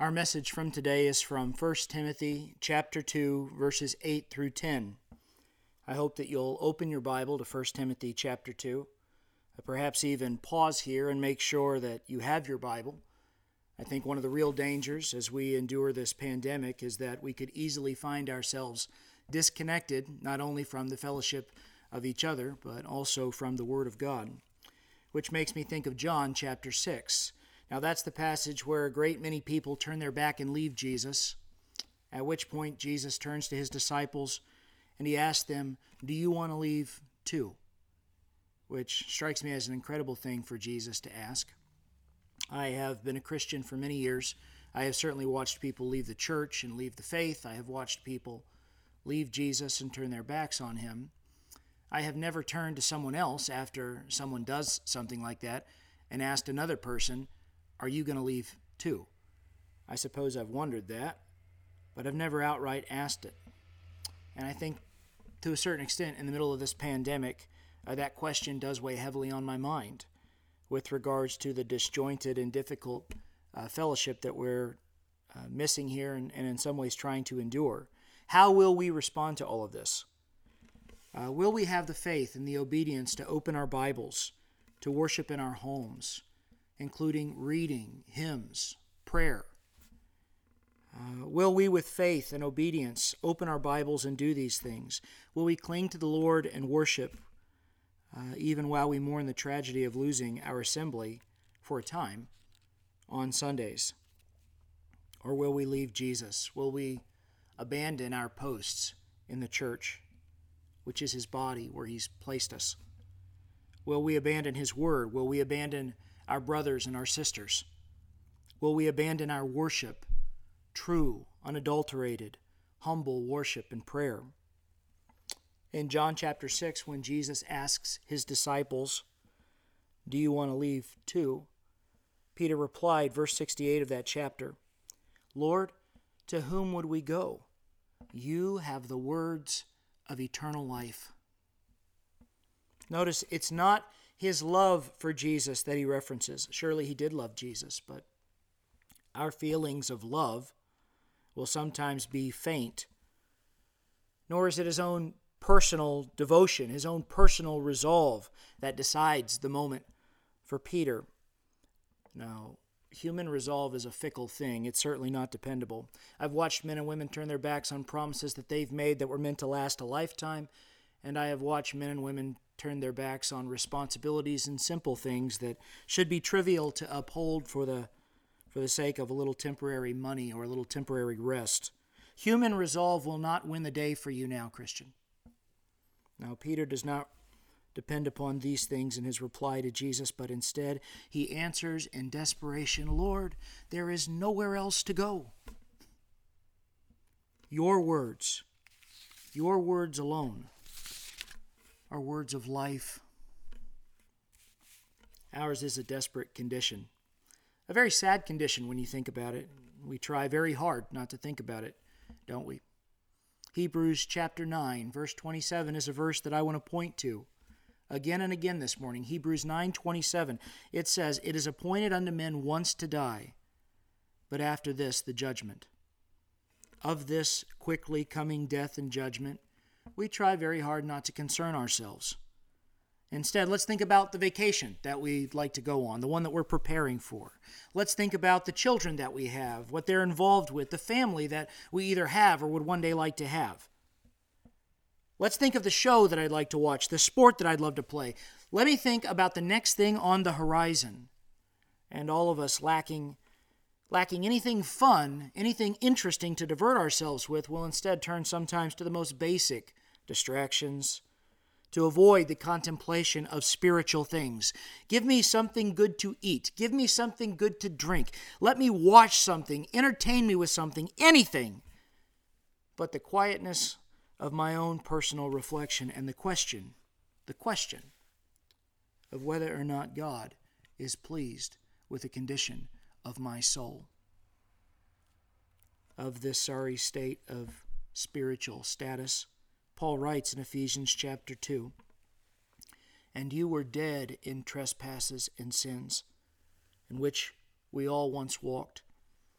Our message from today is from 1 Timothy chapter 2 verses 8 through 10. I hope that you'll open your Bible to 1 Timothy chapter 2. Uh, perhaps even pause here and make sure that you have your Bible. I think one of the real dangers as we endure this pandemic is that we could easily find ourselves disconnected not only from the fellowship of each other, but also from the Word of God. Which makes me think of John chapter 6. Now, that's the passage where a great many people turn their back and leave Jesus, at which point Jesus turns to his disciples and he asks them, Do you want to leave too? Which strikes me as an incredible thing for Jesus to ask. I have been a Christian for many years. I have certainly watched people leave the church and leave the faith. I have watched people leave Jesus and turn their backs on him. I have never turned to someone else after someone does something like that and asked another person, Are you going to leave too? I suppose I've wondered that, but I've never outright asked it. And I think to a certain extent, in the middle of this pandemic, uh, that question does weigh heavily on my mind with regards to the disjointed and difficult uh, fellowship that we're uh, missing here and, and in some ways trying to endure. How will we respond to all of this? Uh, will we have the faith and the obedience to open our Bibles, to worship in our homes, including reading, hymns, prayer? Uh, will we, with faith and obedience, open our Bibles and do these things? Will we cling to the Lord and worship, uh, even while we mourn the tragedy of losing our assembly for a time on Sundays? Or will we leave Jesus? Will we abandon our posts in the church, which is his body where he's placed us? Will we abandon his word? Will we abandon our brothers and our sisters? Will we abandon our worship, true, unadulterated, humble worship and prayer? In John chapter 6, when Jesus asks his disciples, Do you want to leave too? Peter replied, verse 68 of that chapter, Lord, to whom would we go? You have the words of eternal life. Notice it's not his love for Jesus that he references. Surely he did love Jesus, but our feelings of love will sometimes be faint. Nor is it his own personal devotion, his own personal resolve that decides the moment for Peter. No, human resolve is a fickle thing. It's certainly not dependable. I've watched men and women turn their backs on promises that they've made that were meant to last a lifetime, and I have watched men and women turn their backs on responsibilities and simple things that should be trivial to uphold for the for the sake of a little temporary money or a little temporary rest. Human resolve will not win the day for you now, Christian. Now, Peter does not depend upon these things in his reply to Jesus, but instead he answers in desperation Lord, there is nowhere else to go. Your words, your words alone, are words of life. Ours is a desperate condition, a very sad condition when you think about it. We try very hard not to think about it, don't we? Hebrews chapter 9, verse 27 is a verse that I want to point to again and again this morning. Hebrews 9:27. It says, "It is appointed unto men once to die, but after this the judgment." Of this quickly coming death and judgment, we try very hard not to concern ourselves. Instead, let's think about the vacation that we'd like to go on, the one that we're preparing for. Let's think about the children that we have, what they're involved with, the family that we either have or would one day like to have. Let's think of the show that I'd like to watch, the sport that I'd love to play. Let me think about the next thing on the horizon. And all of us lacking lacking anything fun, anything interesting to divert ourselves with, will instead turn sometimes to the most basic distractions to avoid the contemplation of spiritual things. Give me something good to eat. Give me something good to drink. Let me watch something. Entertain me with something, anything. But the quietness of my own personal reflection and the question, the question of whether or not God is pleased with the condition of my soul, of this sorry state of spiritual status Paul writes in Ephesians chapter 2 And you were dead in trespasses and sins, in which we all once walked,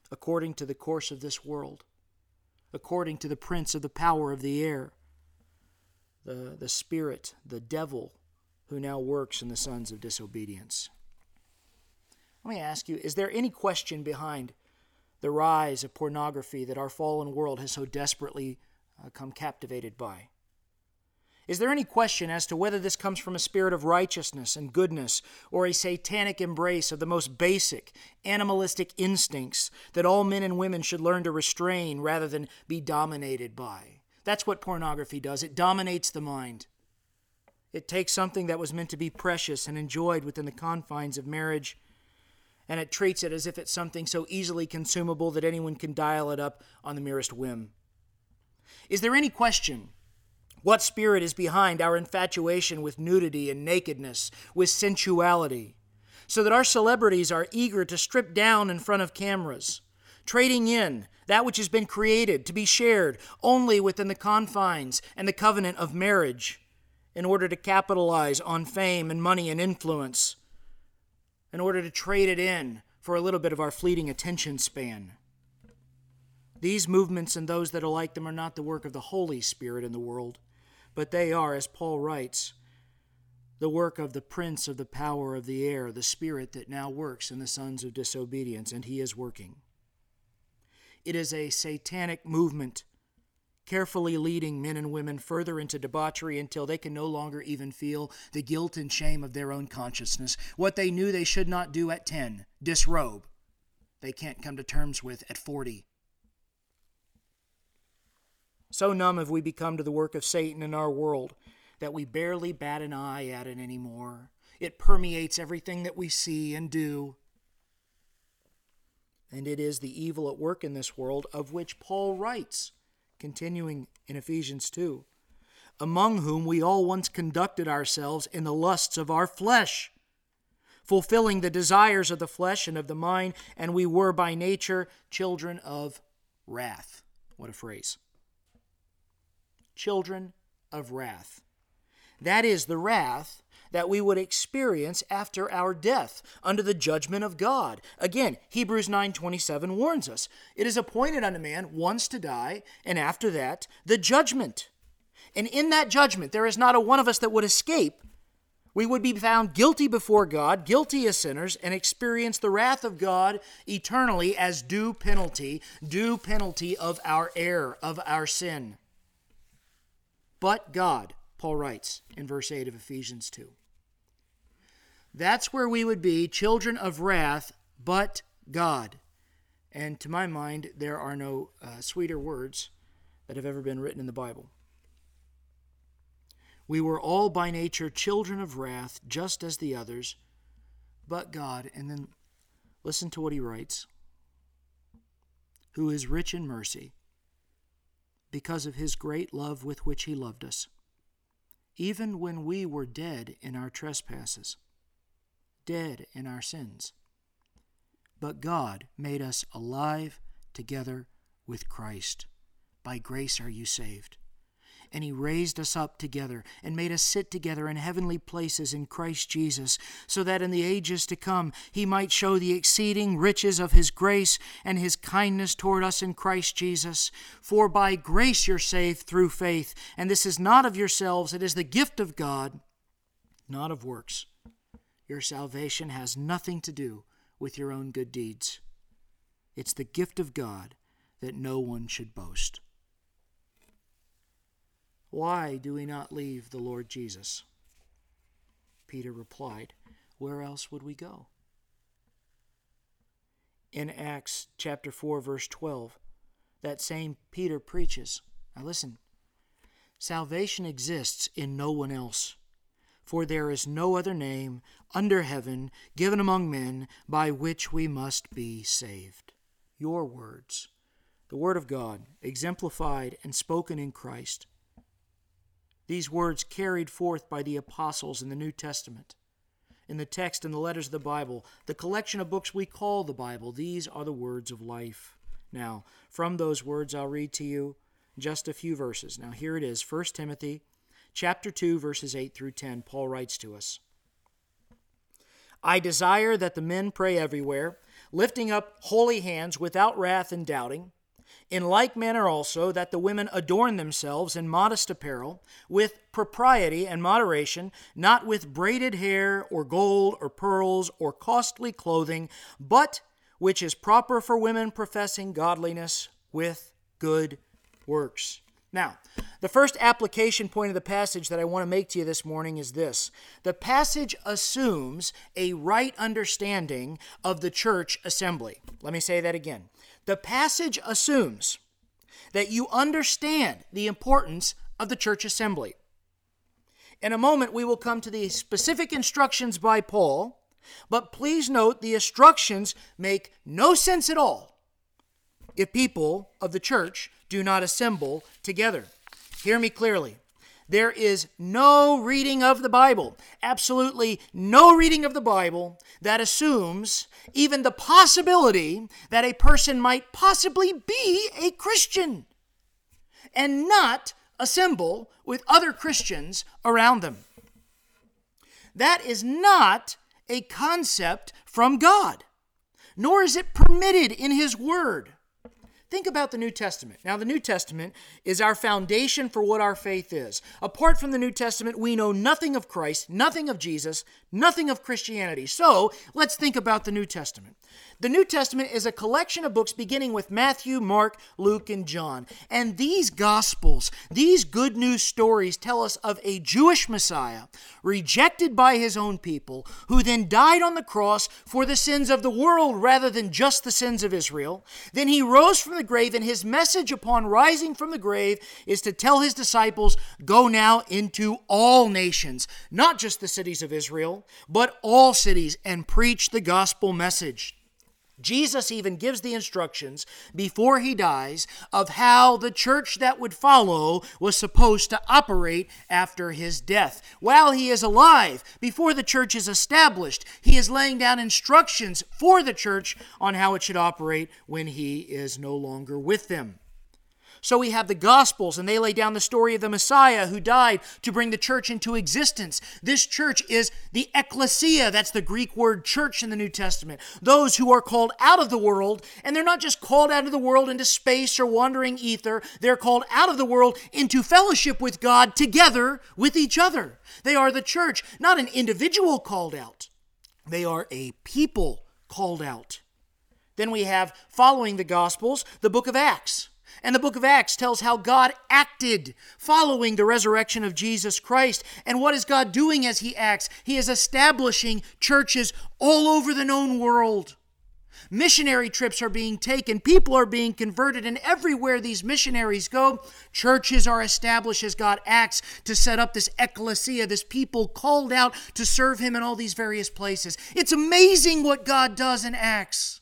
according to the course of this world, according to the prince of the power of the air, the, the spirit, the devil, who now works in the sons of disobedience. Let me ask you is there any question behind the rise of pornography that our fallen world has so desperately Uh, come captivated by? Is there any question as to whether this comes from a spirit of righteousness and goodness or a satanic embrace of the most basic animalistic instincts that all men and women should learn to restrain rather than be dominated by? That's what pornography does. It dominates the mind. It takes something that was meant to be precious and enjoyed within the confines of marriage, and it treats it as if it's something so easily consumable that anyone can dial it up on the merest whim. Is there any question what spirit is behind our infatuation with nudity and nakedness, with sensuality, so that our celebrities are eager to strip down in front of cameras, trading in that which has been created to be shared only within the confines and the covenant of marriage in order to capitalize on fame and money and influence, in order to trade it in for a little bit of our fleeting attention span. These movements and those that are like them are not the work of the Holy Spirit in the world but they are, as Paul writes, the work of the prince of the power of the air, the spirit that now works in the sons of disobedience, and he is working. It is a satanic movement, carefully leading men and women further into debauchery until they can no longer even feel the guilt and shame of their own consciousness. What they knew they should not do at 10, disrobe, they can't come to terms with at 40. So numb have we become to the work of Satan in our world that we barely bat an eye at it anymore. It permeates everything that we see and do. And it is the evil at work in this world of which Paul writes, continuing in Ephesians 2 among whom we all once conducted ourselves in the lusts of our flesh, fulfilling the desires of the flesh and of the mind, and we were by nature children of wrath. What a phrase children of wrath. That is the wrath that we would experience after our death under the judgment of God. Again, Hebrews 9:27 warns us, it is appointed unto man once to die, and after that the judgment. And in that judgment there is not a one of us that would escape. We would be found guilty before God, guilty as sinners, and experience the wrath of God eternally as due penalty, due penalty of our error, of our sin but God, Paul writes in verse 8 of Ephesians 2. That's where we would be, children of wrath, but God. And to my mind, there are no uh, sweeter words that have ever been written in the Bible. We were all by nature children of wrath, just as the others, but God. And then listen to what he writes who is rich in mercy because of his great love with which he loved us, even when we were dead in our trespasses, dead in our sins. But God made us alive together with Christ. By grace are you saved and he raised us up together and made us sit together in heavenly places in Christ Jesus, so that in the ages to come he might show the exceeding riches of his grace and his kindness toward us in Christ Jesus. For by grace you're saved through faith, and this is not of yourselves, it is the gift of God, not of works. Your salvation has nothing to do with your own good deeds. It's the gift of God that no one should boast. Why do we not leave the Lord Jesus? Peter replied, Where else would we go? In Acts chapter 4, verse 12, that same Peter preaches. Now listen salvation exists in no one else, for there is no other name under heaven given among men by which we must be saved. Your words, the Word of God, exemplified and spoken in Christ these words carried forth by the apostles in the New Testament. In the text and the letters of the Bible, the collection of books we call the Bible, these are the words of life. Now, from those words, I'll read to you just a few verses. Now, here it is 1 Timothy chapter 2, verses 8 through 10. Paul writes to us I desire that the men pray everywhere, lifting up holy hands without wrath and doubting. In like manner also, that the women adorn themselves in modest apparel, with propriety and moderation, not with braided hair, or gold, or pearls, or costly clothing, but which is proper for women professing godliness with good works. Now, the first application point of the passage that I want to make to you this morning is this the passage assumes a right understanding of the church assembly. Let me say that again. The passage assumes that you understand the importance of the church assembly. In a moment, we will come to the specific instructions by Paul, but please note the instructions make no sense at all if people of the church do not assemble together. Hear me clearly. There is no reading of the Bible, absolutely no reading of the Bible that assumes even the possibility that a person might possibly be a Christian and not assemble with other Christians around them. That is not a concept from God, nor is it permitted in His Word. Think about the New Testament. Now, the New Testament is our foundation for what our faith is. Apart from the New Testament, we know nothing of Christ, nothing of Jesus, nothing of Christianity. So, let's think about the New Testament. The New Testament is a collection of books beginning with Matthew, Mark, Luke, and John. And these Gospels, these good news stories, tell us of a Jewish Messiah rejected by his own people, who then died on the cross for the sins of the world rather than just the sins of Israel. Then he rose from the grave, and his message upon rising from the grave is to tell his disciples, Go now into all nations, not just the cities of Israel, but all cities, and preach the gospel message. Jesus even gives the instructions before he dies of how the church that would follow was supposed to operate after his death. While he is alive, before the church is established, he is laying down instructions for the church on how it should operate when he is no longer with them. So we have the Gospels, and they lay down the story of the Messiah who died to bring the church into existence. This church is the ecclesia. That's the Greek word church in the New Testament. Those who are called out of the world, and they're not just called out of the world into space or wandering ether, they're called out of the world into fellowship with God together with each other. They are the church, not an individual called out, they are a people called out. Then we have, following the Gospels, the book of Acts. And the book of Acts tells how God acted following the resurrection of Jesus Christ. And what is God doing as He acts? He is establishing churches all over the known world. Missionary trips are being taken, people are being converted, and everywhere these missionaries go, churches are established as God acts to set up this ecclesia, this people called out to serve Him in all these various places. It's amazing what God does in Acts.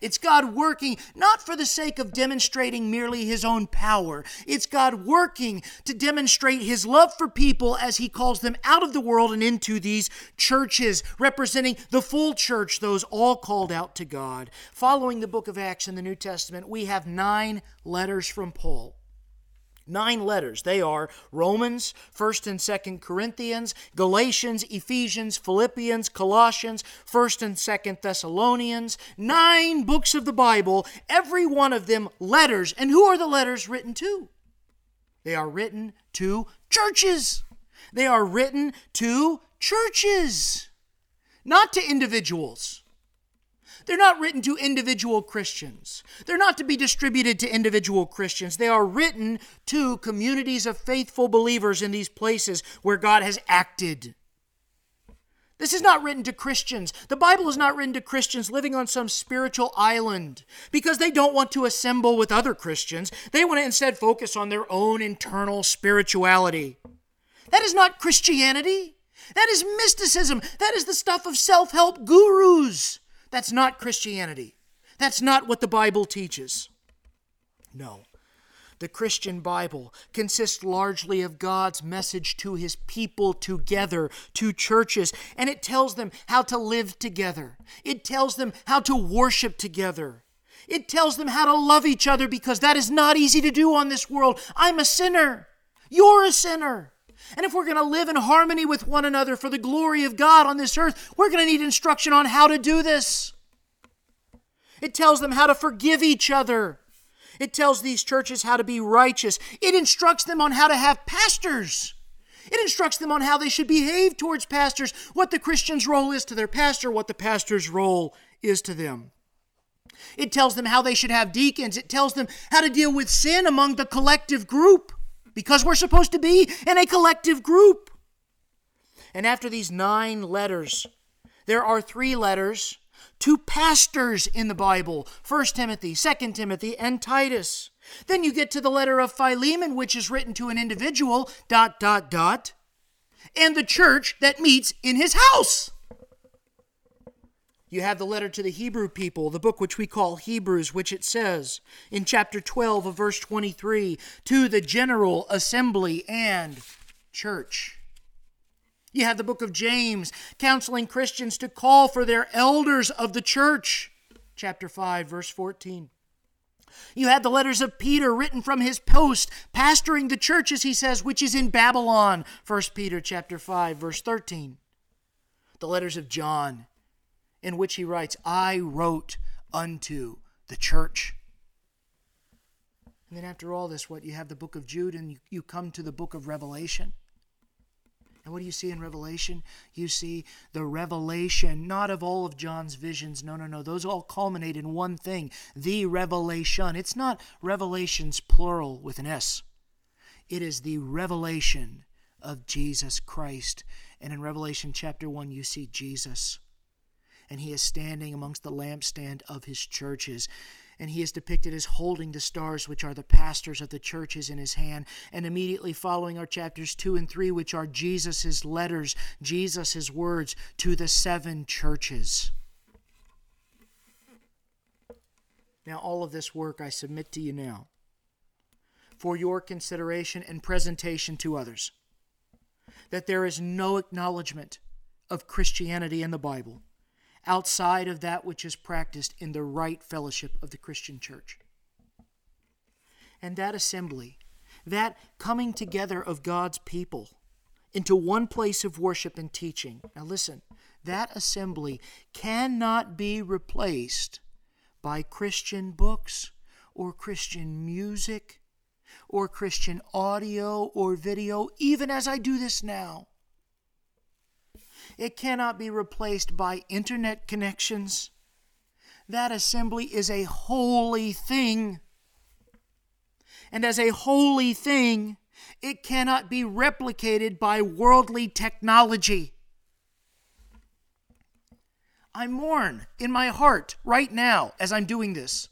It's God working not for the sake of demonstrating merely His own power. It's God working to demonstrate His love for people as He calls them out of the world and into these churches, representing the full church, those all called out to God. Following the book of Acts in the New Testament, we have nine letters from Paul. Nine letters. They are Romans, 1st and 2nd Corinthians, Galatians, Ephesians, Philippians, Colossians, 1st and 2nd Thessalonians. Nine books of the Bible, every one of them letters. And who are the letters written to? They are written to churches. They are written to churches, not to individuals. They're not written to individual Christians. They're not to be distributed to individual Christians. They are written to communities of faithful believers in these places where God has acted. This is not written to Christians. The Bible is not written to Christians living on some spiritual island because they don't want to assemble with other Christians. They want to instead focus on their own internal spirituality. That is not Christianity. That is mysticism. That is the stuff of self help gurus. That's not Christianity. That's not what the Bible teaches. No. The Christian Bible consists largely of God's message to his people together, to churches, and it tells them how to live together. It tells them how to worship together. It tells them how to love each other because that is not easy to do on this world. I'm a sinner. You're a sinner. And if we're going to live in harmony with one another for the glory of God on this earth, we're going to need instruction on how to do this. It tells them how to forgive each other. It tells these churches how to be righteous. It instructs them on how to have pastors. It instructs them on how they should behave towards pastors, what the Christian's role is to their pastor, what the pastor's role is to them. It tells them how they should have deacons. It tells them how to deal with sin among the collective group because we're supposed to be in a collective group. And after these nine letters, there are three letters to pastors in the Bible 1 Timothy, 2 Timothy, and Titus. Then you get to the letter of Philemon, which is written to an individual, dot, dot, dot, and the church that meets in his house. You have the letter to the Hebrew people, the book which we call Hebrews, which it says in chapter 12 of verse 23 to the general assembly and church. You have the book of James counseling Christians to call for their elders of the church, chapter 5, verse 14. You had the letters of Peter written from his post, pastoring the churches, he says, which is in Babylon, 1 Peter chapter 5, verse 13. The letters of John, in which he writes, I wrote unto the church. And then after all this, what? You have the book of Jude and you, you come to the book of Revelation. And what do you see in Revelation? You see the revelation, not of all of John's visions. No, no, no. Those all culminate in one thing the revelation. It's not revelations plural with an S, it is the revelation of Jesus Christ. And in Revelation chapter 1, you see Jesus. And he is standing amongst the lampstand of his churches and he is depicted as holding the stars, which are the pastors of the churches, in his hand. And immediately following are chapters 2 and 3, which are Jesus' letters, Jesus' words to the seven churches. Now, all of this work I submit to you now for your consideration and presentation to others. That there is no acknowledgement of Christianity in the Bible outside of that which is practiced in the right fellowship of the Christian church. And that assembly, that coming together of God's people into one place of worship and teaching. Now, listen, that assembly cannot be replaced by Christian books or Christian music or Christian audio or video, even as I do this now. It cannot be replaced by internet connections. That assembly is a holy thing. And as a holy thing, it cannot be replicated by worldly technology. I mourn in my heart right now as I'm doing this.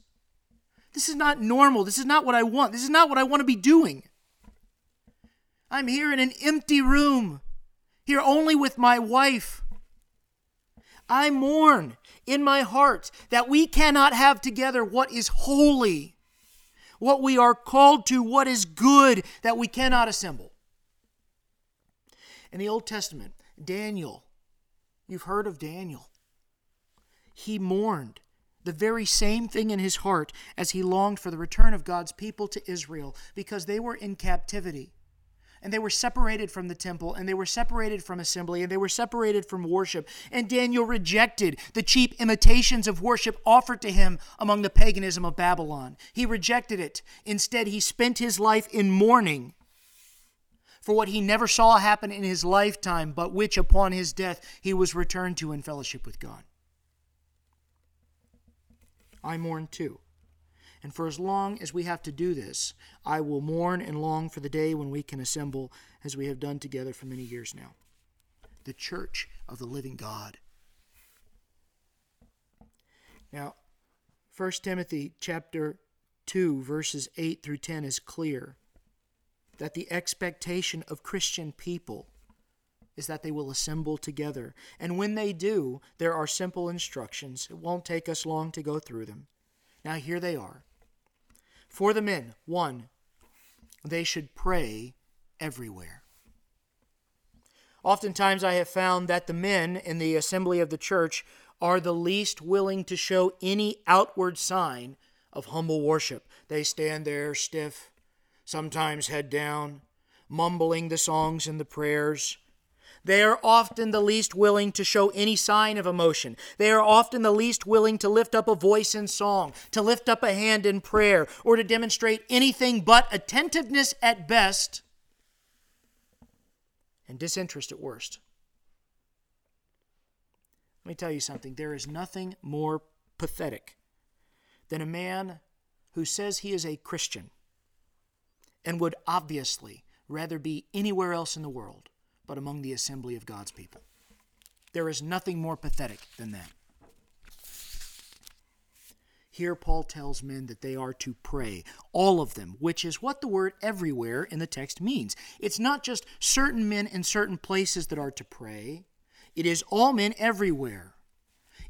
This is not normal. This is not what I want. This is not what I want to be doing. I'm here in an empty room here only with my wife. I mourn in my heart that we cannot have together what is holy, what we are called to, what is good, that we cannot assemble. In the Old Testament, Daniel, you've heard of Daniel. He mourned the very same thing in his heart as he longed for the return of God's people to Israel because they were in captivity and they were separated from the temple, and they were separated from assembly, and they were separated from worship. And Daniel rejected the cheap imitations of worship offered to him among the paganism of Babylon. He rejected it. Instead, he spent his life in mourning for what he never saw happen in his lifetime, but which upon his death he was returned to in fellowship with God. I mourn too. And for as long as we have to do this, I will mourn and long for the day when we can assemble as we have done together for many years now. The church of the living God. Now, 1 Timothy chapter 2 verses 8 through 10 is clear that the expectation of Christian people is that they will assemble together. And when they do, there are simple instructions. It won't take us long to go through them. Now, here they are. For the men, one, they should pray everywhere. Oftentimes, I have found that the men in the assembly of the church are the least willing to show any outward sign of humble worship. They stand there stiff, sometimes head down, mumbling the songs and the prayers. They are often the least willing to show any sign of emotion. They are often the least willing to lift up a voice in song, to lift up a hand in prayer, or to demonstrate anything but attentiveness at best and disinterest at worst. Let me tell you something there is nothing more pathetic than a man who says he is a Christian and would obviously rather be anywhere else in the world but among the assembly of God's people. There is nothing more pathetic than that. Here, Paul tells men that they are to pray, all of them, which is what the word everywhere in the text means. It's not just certain men in certain places that are to pray, it is all men everywhere.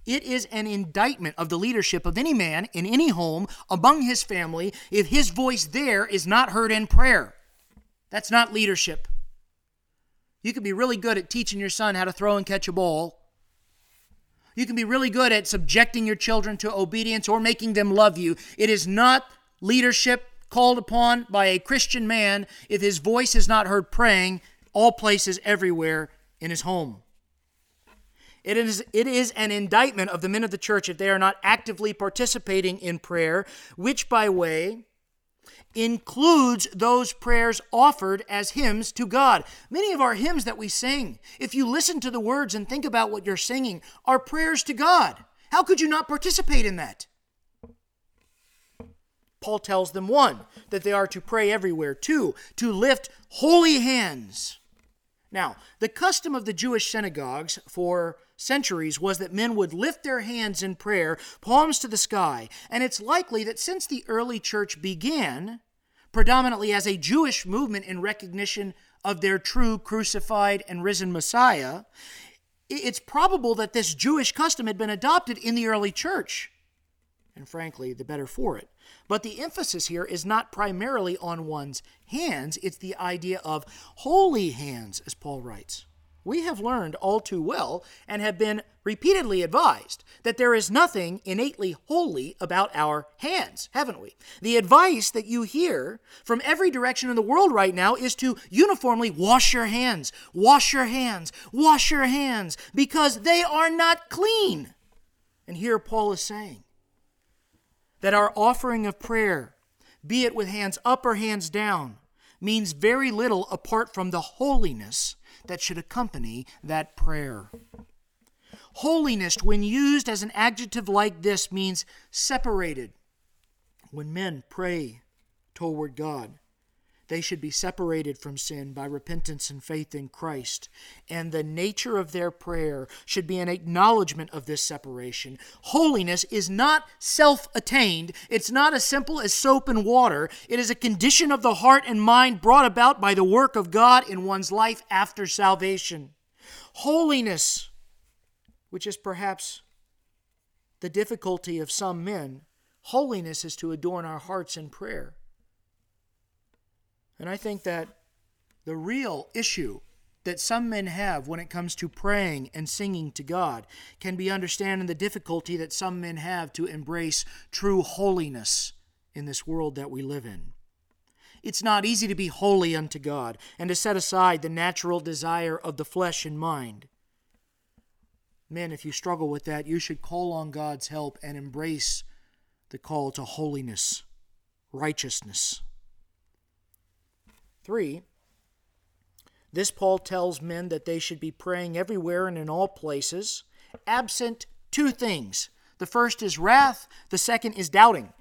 It is an indictment of the leadership of any man in any home among his family if his voice there is not heard in prayer. That's not leadership. You can be really good at teaching your son how to throw and catch a ball. You can be really good at subjecting your children to obedience or making them love you. It is not leadership called upon by a Christian man if his voice is not heard praying all places everywhere in his home. It is, it is an indictment of the men of the church if they are not actively participating in prayer, which, by way, includes those prayers offered as hymns to God. Many of our hymns that we sing, if you listen to the words and think about what you're singing, are prayers to God. How could you not participate in that? Paul tells them one, that they are to pray everywhere, two, to lift holy hands. Now, the custom of the Jewish synagogues for centuries was that men would lift their hands in prayer, palms to the sky, and it's likely that since the early church began, predominantly as a Jewish movement in recognition of their true crucified and risen Messiah, it's probable that this Jewish custom had been adopted in the early church. And frankly, the better for it. But the emphasis here is not primarily on one's hands, it's the idea of holy hands, as Paul writes we have learned all too well and have been repeatedly advised that there is nothing innately holy about our hands, haven't we? The advice that you hear from every direction in the world right now is to uniformly wash your hands, wash your hands, wash your hands, because they are not clean. And here Paul is saying that our offering of prayer, be it with hands up or hands down, means very little apart from the holiness that should accompany that prayer. Holiness, when used as an adjective like this, means separated. When men pray toward God, they should be separated from sin by repentance and faith in Christ. And the nature of their prayer should be an acknowledgement of this separation. Holiness is not self attained, it's not as simple as soap and water. It is a condition of the heart and mind brought about by the work of God in one's life after salvation. Holiness, which is perhaps the difficulty of some men, holiness is to adorn our hearts in prayer. And I think that the real issue that some men have when it comes to praying and singing to God can be understanding the difficulty that some men have to embrace true holiness in this world that we live in. It's not easy to be holy unto God and to set aside the natural desire of the flesh and mind. Men, if you struggle with that, you should call on God's help and embrace the call to holiness, righteousness. 3. This Paul tells men that they should be praying everywhere and in all places, absent two things. The first is wrath, the second is doubting.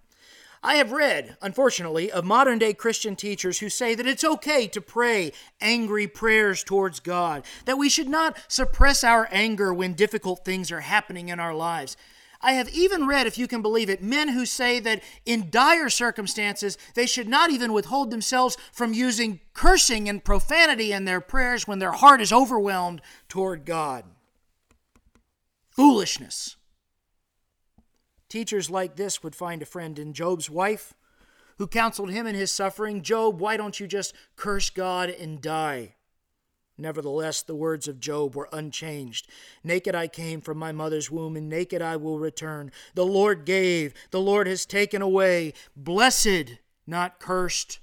I have read, unfortunately, of modern day Christian teachers who say that it's okay to pray angry prayers towards God, that we should not suppress our anger when difficult things are happening in our lives. I have even read, if you can believe it, men who say that in dire circumstances they should not even withhold themselves from using cursing and profanity in their prayers when their heart is overwhelmed toward God. Foolishness. Teachers like this would find a friend in Job's wife who counseled him in his suffering Job, why don't you just curse God and die? Nevertheless, the words of Job were unchanged. Naked I came from my mother's womb, and naked I will return. The Lord gave, the Lord has taken away. Blessed, not cursed.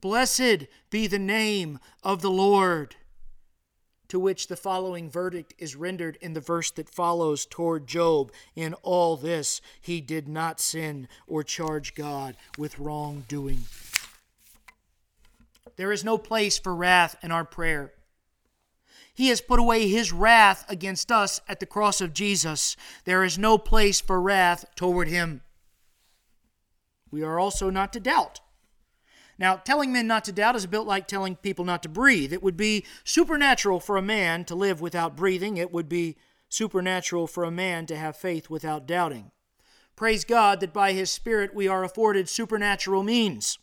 Blessed be the name of the Lord. To which the following verdict is rendered in the verse that follows toward Job. In all this, he did not sin or charge God with wrongdoing. There is no place for wrath in our prayer. He has put away his wrath against us at the cross of Jesus. There is no place for wrath toward him. We are also not to doubt. Now, telling men not to doubt is a bit like telling people not to breathe. It would be supernatural for a man to live without breathing, it would be supernatural for a man to have faith without doubting. Praise God that by His Spirit we are afforded supernatural means.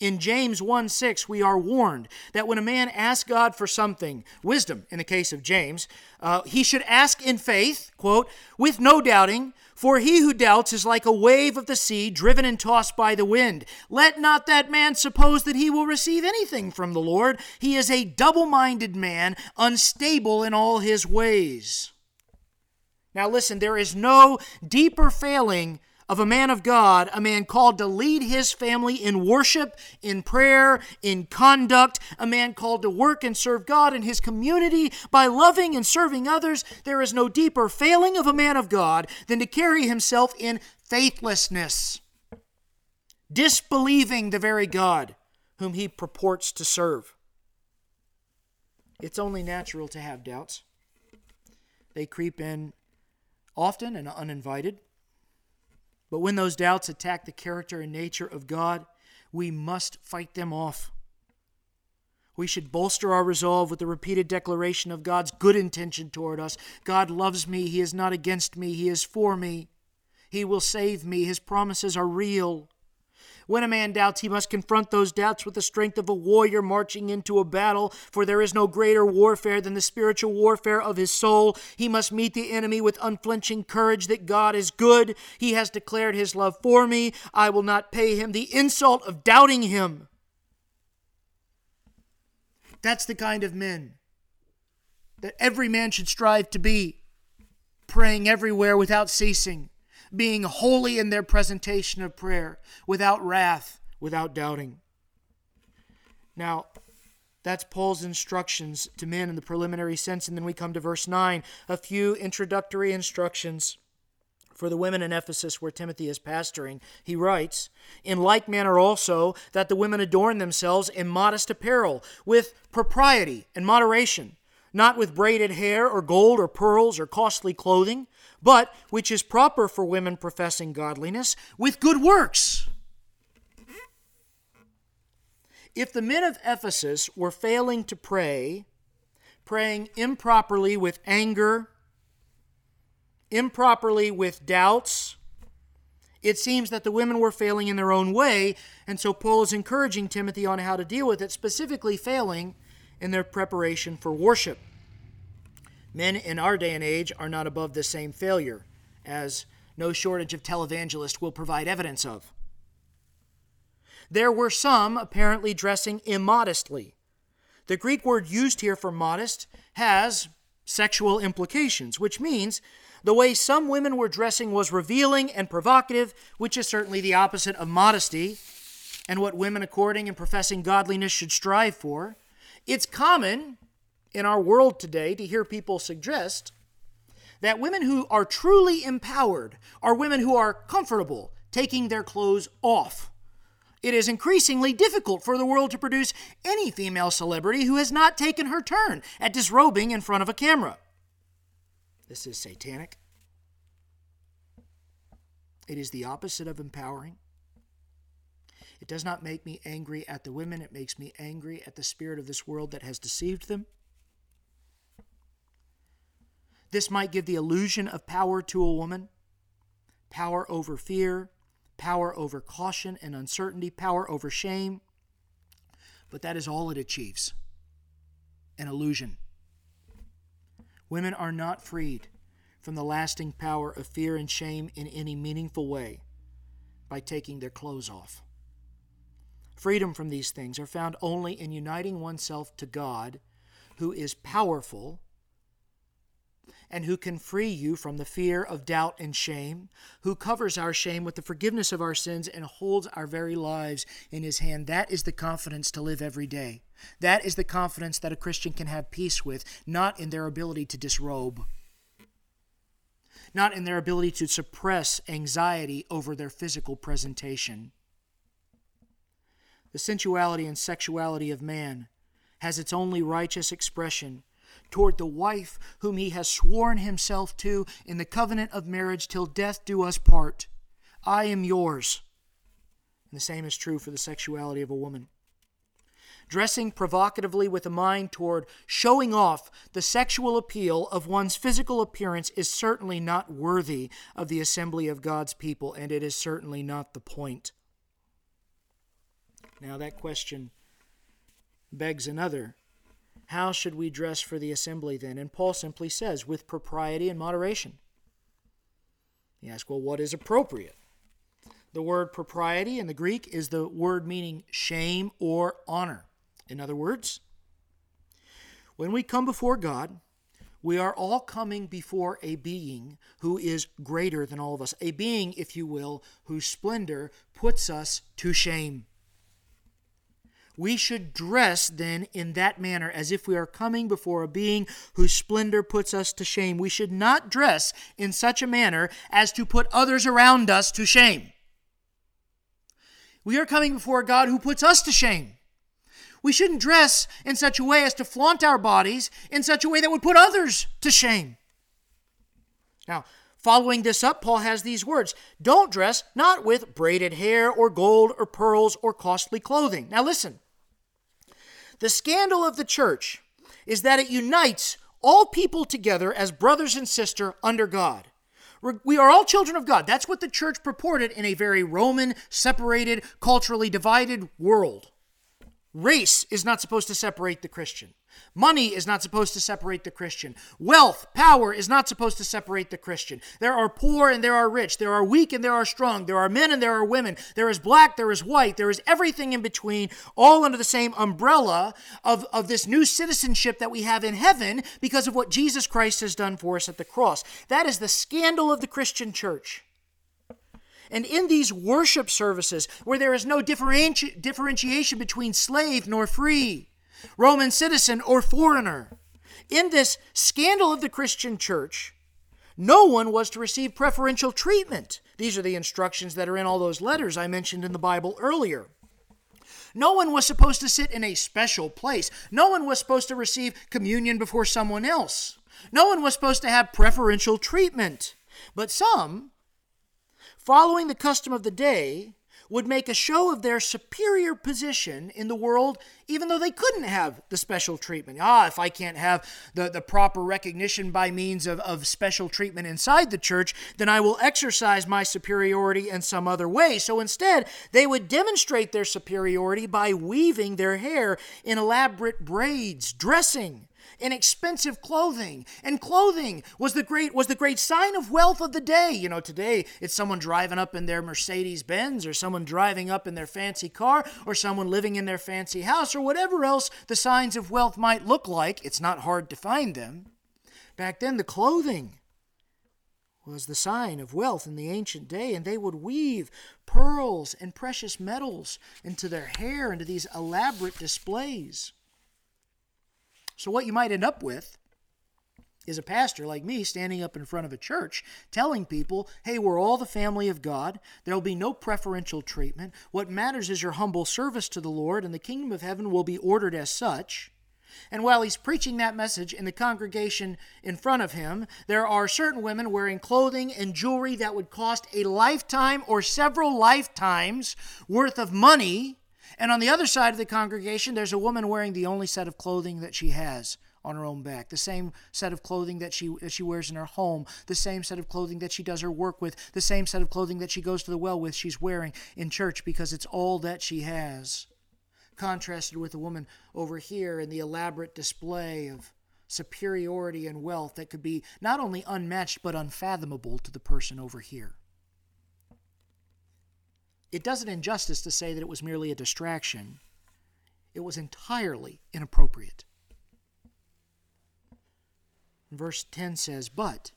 In James 1 6, we are warned that when a man asks God for something, wisdom in the case of James, uh, he should ask in faith, quote, with no doubting, for he who doubts is like a wave of the sea driven and tossed by the wind. Let not that man suppose that he will receive anything from the Lord. He is a double minded man, unstable in all his ways. Now, listen, there is no deeper failing of a man of God, a man called to lead his family in worship, in prayer, in conduct, a man called to work and serve God in his community by loving and serving others. There is no deeper failing of a man of God than to carry himself in faithlessness, disbelieving the very God whom he purports to serve. It's only natural to have doubts. They creep in often and uninvited. But when those doubts attack the character and nature of God, we must fight them off. We should bolster our resolve with the repeated declaration of God's good intention toward us. God loves me. He is not against me. He is for me. He will save me. His promises are real. When a man doubts, he must confront those doubts with the strength of a warrior marching into a battle, for there is no greater warfare than the spiritual warfare of his soul. He must meet the enemy with unflinching courage that God is good. He has declared his love for me. I will not pay him the insult of doubting him. That's the kind of men that every man should strive to be, praying everywhere without ceasing being holy in their presentation of prayer, without wrath, without doubting. Now, that's Paul's instructions to men in the preliminary sense. And then we come to verse 9, a few introductory instructions for the women in Ephesus where Timothy is pastoring. He writes, In like manner also, that the women adorn themselves in modest apparel, with propriety and moderation, not with braided hair or gold or pearls or costly clothing but which is proper for women professing godliness with good works. If the men of Ephesus were failing to pray, praying improperly with anger, improperly with doubts, it seems that the women were failing in their own way, and so Paul is encouraging Timothy on how to deal with it, specifically failing in their preparation for worship. Men in our day and age are not above the same failure, as no shortage of televangelists will provide evidence of. There were some apparently dressing immodestly. The Greek word used here for modest has sexual implications, which means the way some women were dressing was revealing and provocative, which is certainly the opposite of modesty and what women according and professing godliness should strive for. It's common in our world today to hear people suggest that women who are truly empowered are women who are comfortable taking their clothes off. It is increasingly difficult for the world to produce any female celebrity who has not taken her turn at disrobing in front of a camera. This is satanic. It is the opposite of empowering. It does not make me angry at the women, it makes me angry at the spirit of this world that has deceived them. This might give the illusion of power to a woman power over fear, power over caution and uncertainty, power over shame. But that is all it achieves an illusion. Women are not freed from the lasting power of fear and shame in any meaningful way by taking their clothes off. Freedom from these things are found only in uniting oneself to God, who is powerful and who can free you from the fear of doubt and shame, who covers our shame with the forgiveness of our sins and holds our very lives in his hand. That is the confidence to live every day. That is the confidence that a Christian can have peace with, not in their ability to disrobe, not in their ability to suppress anxiety over their physical presentation. The sensuality and sexuality of man has its only righteous expression toward the wife whom he has sworn himself to in the covenant of marriage till death do us part. I am yours. And the same is true for the sexuality of a woman. Dressing provocatively with a mind toward showing off the sexual appeal of one's physical appearance is certainly not worthy of the assembly of God's people, and it is certainly not the point. Now, that question begs another how should we dress for the assembly then? And Paul simply says, with propriety and moderation. You ask, well, what is appropriate? The word propriety in the Greek is the word meaning shame or honor. In other words, when we come before God, we are all coming before a being who is greater than all of us, a being, if you will, whose splendor puts us to shame. We should dress then in that manner as if we are coming before a being whose splendor puts us to shame. We should not dress in such a manner as to put others around us to shame. We are coming before a God who puts us to shame. We shouldn't dress in such a way as to flaunt our bodies in such a way that would put others to shame. Now, Following this up, Paul has these words Don't dress not with braided hair or gold or pearls or costly clothing. Now listen, the scandal of the church is that it unites all people together as brothers and sister under God. We are all children of God. That's what the church purported in a very Roman, separated, culturally divided world. Race is not supposed to separate the Christian. Money is not supposed to separate the Christian. Wealth, power is not supposed to separate the Christian. There are poor and there are rich. There are weak and there are strong. There are men and there are women. There is black, there is white. There is everything in between, all under the same umbrella of, of this new citizenship that we have in heaven because of what Jesus Christ has done for us at the cross. That is the scandal of the Christian church. And in these worship services, where there is no differenti- differentiation between slave nor free, Roman citizen, or foreigner. In this scandal of the Christian church, no one was to receive preferential treatment. These are the instructions that are in all those letters I mentioned in the Bible earlier. No one was supposed to sit in a special place. No one was supposed to receive communion before someone else. No one was supposed to have preferential treatment. But some, following the custom of the day, would make a show of their superior position in the world, even though they couldn't have the special treatment. Ah, if I can't have the, the proper recognition by means of, of special treatment inside the church, then I will exercise my superiority in some other way. So instead, they would demonstrate their superiority by weaving their hair in elaborate braids, dressing in expensive clothing. And clothing was the great was the great sign of wealth of the day. You know, today it's someone driving up in their Mercedes Benz or someone driving up in their fancy car or someone living in their fancy house or whatever else the signs of wealth might look like. It's not hard to find them. Back then the clothing was the sign of wealth in the ancient day, and they would weave pearls and precious metals into their hair, into these elaborate displays. So, what you might end up with is a pastor like me standing up in front of a church telling people, hey, we're all the family of God. There will be no preferential treatment. What matters is your humble service to the Lord, and the kingdom of heaven will be ordered as such. And while he's preaching that message in the congregation in front of him, there are certain women wearing clothing and jewelry that would cost a lifetime or several lifetimes worth of money and on the other side of the congregation, there's a woman wearing the only set of clothing that she has on her own back, the same set of clothing that she that she wears in her home, the same set of clothing that she does her work with, the same set of clothing that she goes to the well with, she's wearing in church because it's all that she has. Contrasted with the woman over here in the elaborate display of superiority and wealth that could be not only unmatched but unfathomable to the person over here. It does an injustice to say that it was merely a distraction. It was entirely inappropriate. Verse 10 says, But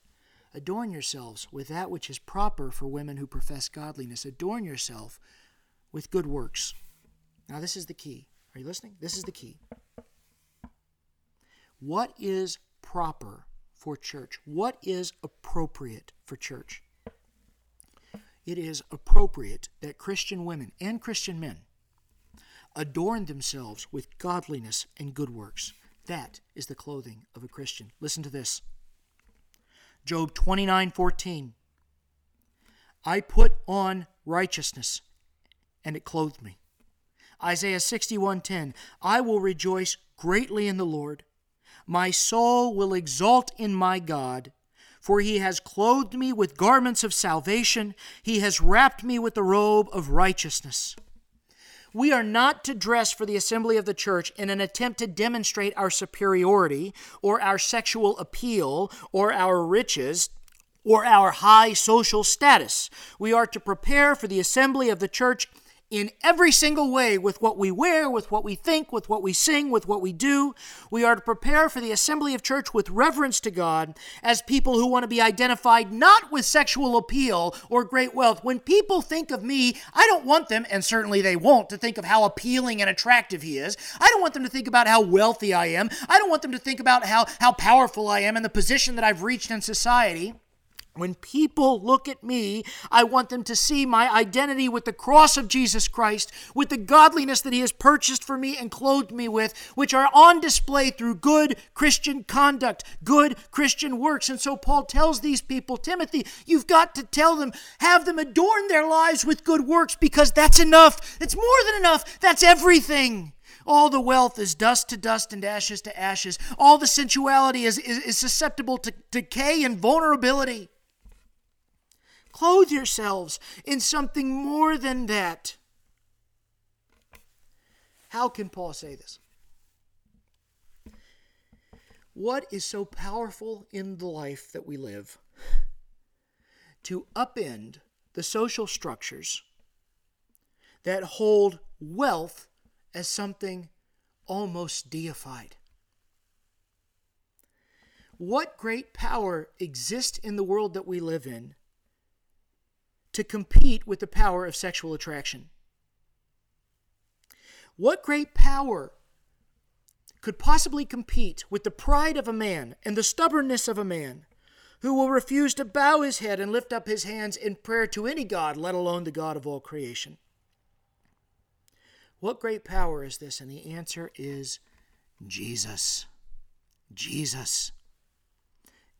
adorn yourselves with that which is proper for women who profess godliness. Adorn yourself with good works. Now, this is the key. Are you listening? This is the key. What is proper for church? What is appropriate for church? It is appropriate that Christian women and Christian men adorn themselves with godliness and good works. That is the clothing of a Christian. Listen to this. Job 29:14 I put on righteousness and it clothed me. Isaiah 61:10 I will rejoice greatly in the Lord. My soul will exult in my God, for he has clothed me with garments of salvation, he has wrapped me with the robe of righteousness. We are not to dress for the assembly of the church in an attempt to demonstrate our superiority or our sexual appeal or our riches or our high social status. We are to prepare for the assembly of the church in every single way with what we wear, with what we think, with what we sing, with what we do. We are to prepare for the assembly of church with reverence to God as people who want to be identified not with sexual appeal or great wealth. When people think of me, I don't want them, and certainly they won't, to think of how appealing and attractive he is. I don't want them to think about how wealthy I am. I don't want them to think about how, how powerful I am and the position that I've reached in society. When people look at me, I want them to see my identity with the cross of Jesus Christ, with the godliness that He has purchased for me and clothed me with, which are on display through good Christian conduct, good Christian works. And so Paul tells these people, Timothy, you've got to tell them, have them adorn their lives with good works because that's enough. It's more than enough. That's everything. All the wealth is dust to dust and ashes to ashes. All the sensuality is, is, is susceptible to decay and vulnerability. Clothe yourselves in something more than that. How can Paul say this? What is so powerful in the life that we live to upend the social structures that hold wealth as something almost deified? What great power exists in the world that we live in to compete with the power of sexual attraction. What great power could possibly compete with the pride of a man and the stubbornness of a man who will refuse to bow his head and lift up his hands in prayer to any God, let alone the God of all creation? What great power is this? And the answer is Jesus. Jesus.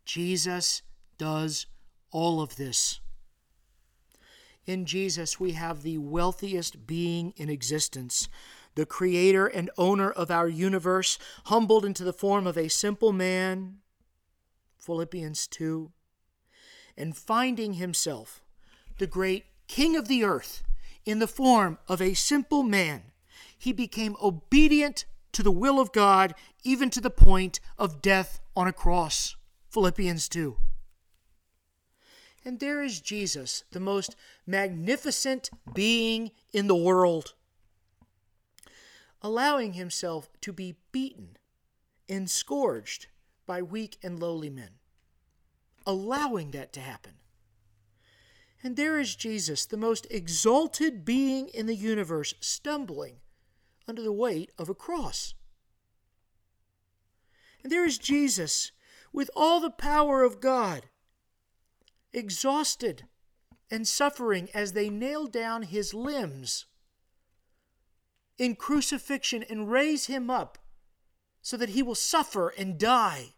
Jesus does all of this. In Jesus, we have the wealthiest being in existence, the creator and owner of our universe, humbled into the form of a simple man, Philippians 2, and finding himself, the great king of the earth, in the form of a simple man, he became obedient to the will of God, even to the point of death on a cross. Philippians 2. And there is Jesus, the most magnificent being in the world, allowing himself to be beaten and scourged by weak and lowly men, allowing that to happen. And there is Jesus, the most exalted being in the universe, stumbling under the weight of a cross. And there is Jesus, with all the power of God, exhausted and suffering as they nail down his limbs in crucifixion and raise him up so that he will suffer and die.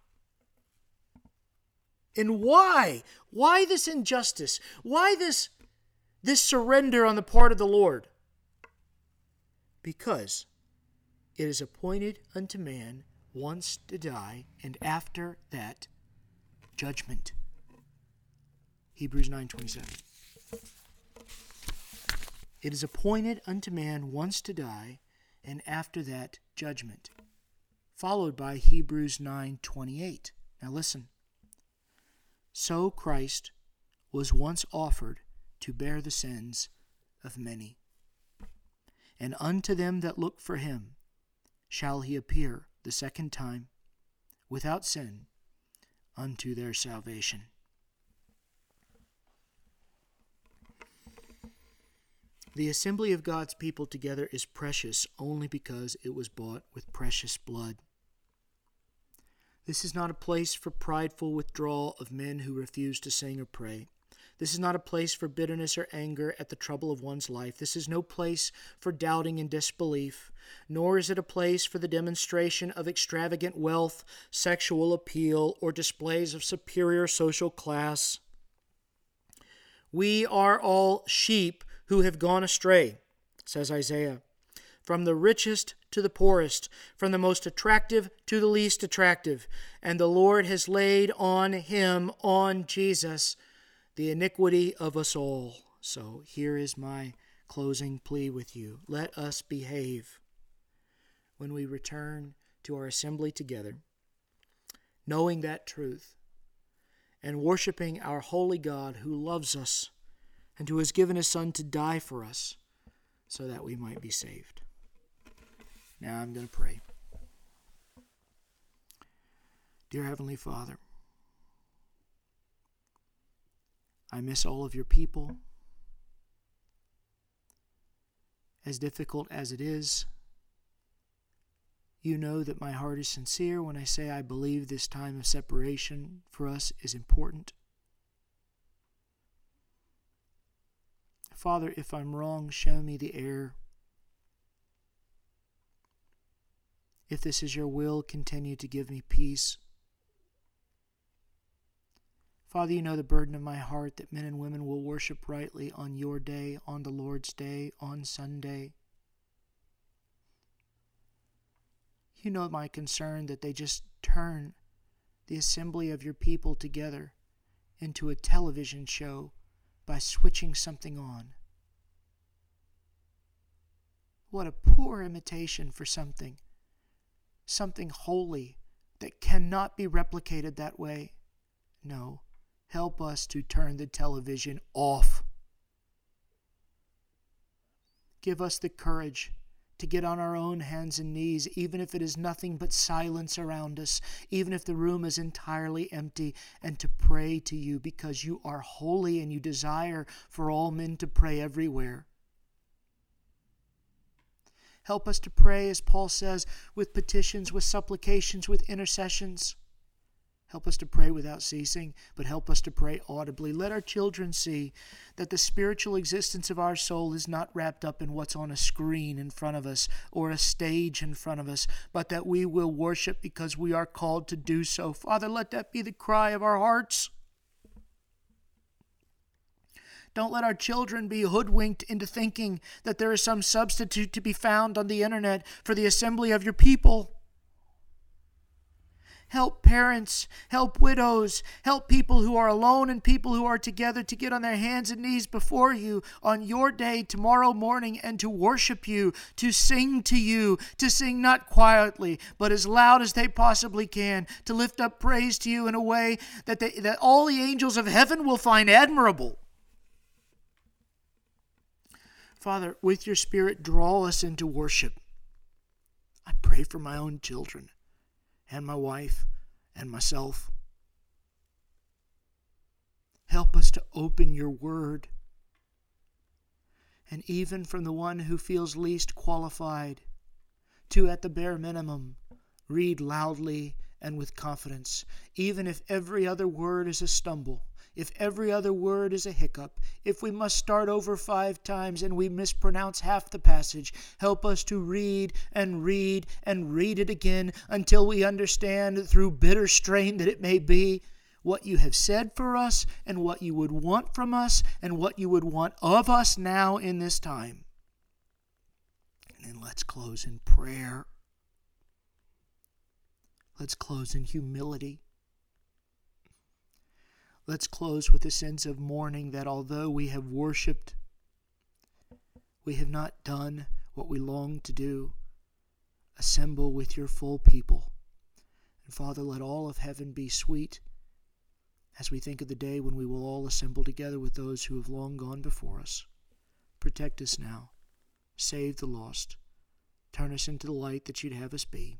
And why? Why this injustice? Why this, this surrender on the part of the Lord? Because it is appointed unto man once to die, and after that, judgment. Hebrews 9:27. It is appointed unto man once to die, and after that judgment. Followed by Hebrews 9:28. Now listen. So Christ was once offered to bear the sins of many. And unto them that look for him shall he appear the second time without sin unto their salvation. The assembly of God's people together is precious only because it was bought with precious blood. This is not a place for prideful withdrawal of men who refuse to sing or pray. This is not a place for bitterness or anger at the trouble of one's life. This is no place for doubting and disbelief, nor is it a place for the demonstration of extravagant wealth, sexual appeal, or displays of superior social class. We are all sheep who have gone astray, says Isaiah. From the richest to the poorest, from the most attractive to the least attractive. And the Lord has laid on him, on Jesus, the iniquity of us all. So here is my closing plea with you. Let us behave when we return to our assembly together, knowing that truth and worshiping our holy God who loves us and who has given his Son to die for us so that we might be saved. Now I'm going to pray. Dear Heavenly Father, I miss all of your people. As difficult as it is, you know that my heart is sincere when I say I believe this time of separation for us is important. Father, if I'm wrong, show me the error. If this is your will, continue to give me peace. Father, you know the burden of my heart that men and women will worship rightly on your day, on the Lord's day, on Sunday. You know my concern that they just turn the assembly of your people together into a television show by switching something on. What a poor imitation for something, something holy that cannot be replicated that way. No. Help us to turn the television off. Give us the courage to get on our own hands and knees, even if it is nothing but silence around us, even if the room is entirely empty, and to pray to you because you are holy and you desire for all men to pray everywhere. Help us to pray, as Paul says, with petitions, with supplications, with intercessions. Help us to pray without ceasing, but help us to pray audibly. Let our children see that the spiritual existence of our soul is not wrapped up in what's on a screen in front of us or a stage in front of us, but that we will worship because we are called to do so. Father, let that be the cry of our hearts. Don't let our children be hoodwinked into thinking that there is some substitute to be found on the internet for the assembly of your people. Help parents, help widows, help people who are alone and people who are together to get on their hands and knees before you on your day tomorrow morning and to worship you, to sing to you, to sing not quietly, but as loud as they possibly can, to lift up praise to you in a way that, they, that all the angels of heaven will find admirable. Father, with your Spirit, draw us into worship. I pray for my own children and my wife and myself. Help us to open your word. And even from the one who feels least qualified, to at the bare minimum, read loudly and with confidence, even if every other word is a stumble if every other word is a hiccup, if we must start over five times and we mispronounce half the passage, help us to read and read and read it again until we understand, through bitter strain that it may be, what you have said for us and what you would want from us and what you would want of us now in this time. And then let's close in prayer. Let's close in humility. Let's close with a sense of mourning that although we have worshiped, we have not done what we long to do. Assemble with your full people. And Father, let all of heaven be sweet as we think of the day when we will all assemble together with those who have long gone before us. Protect us now. Save the lost. Turn us into the light that you'd have us be.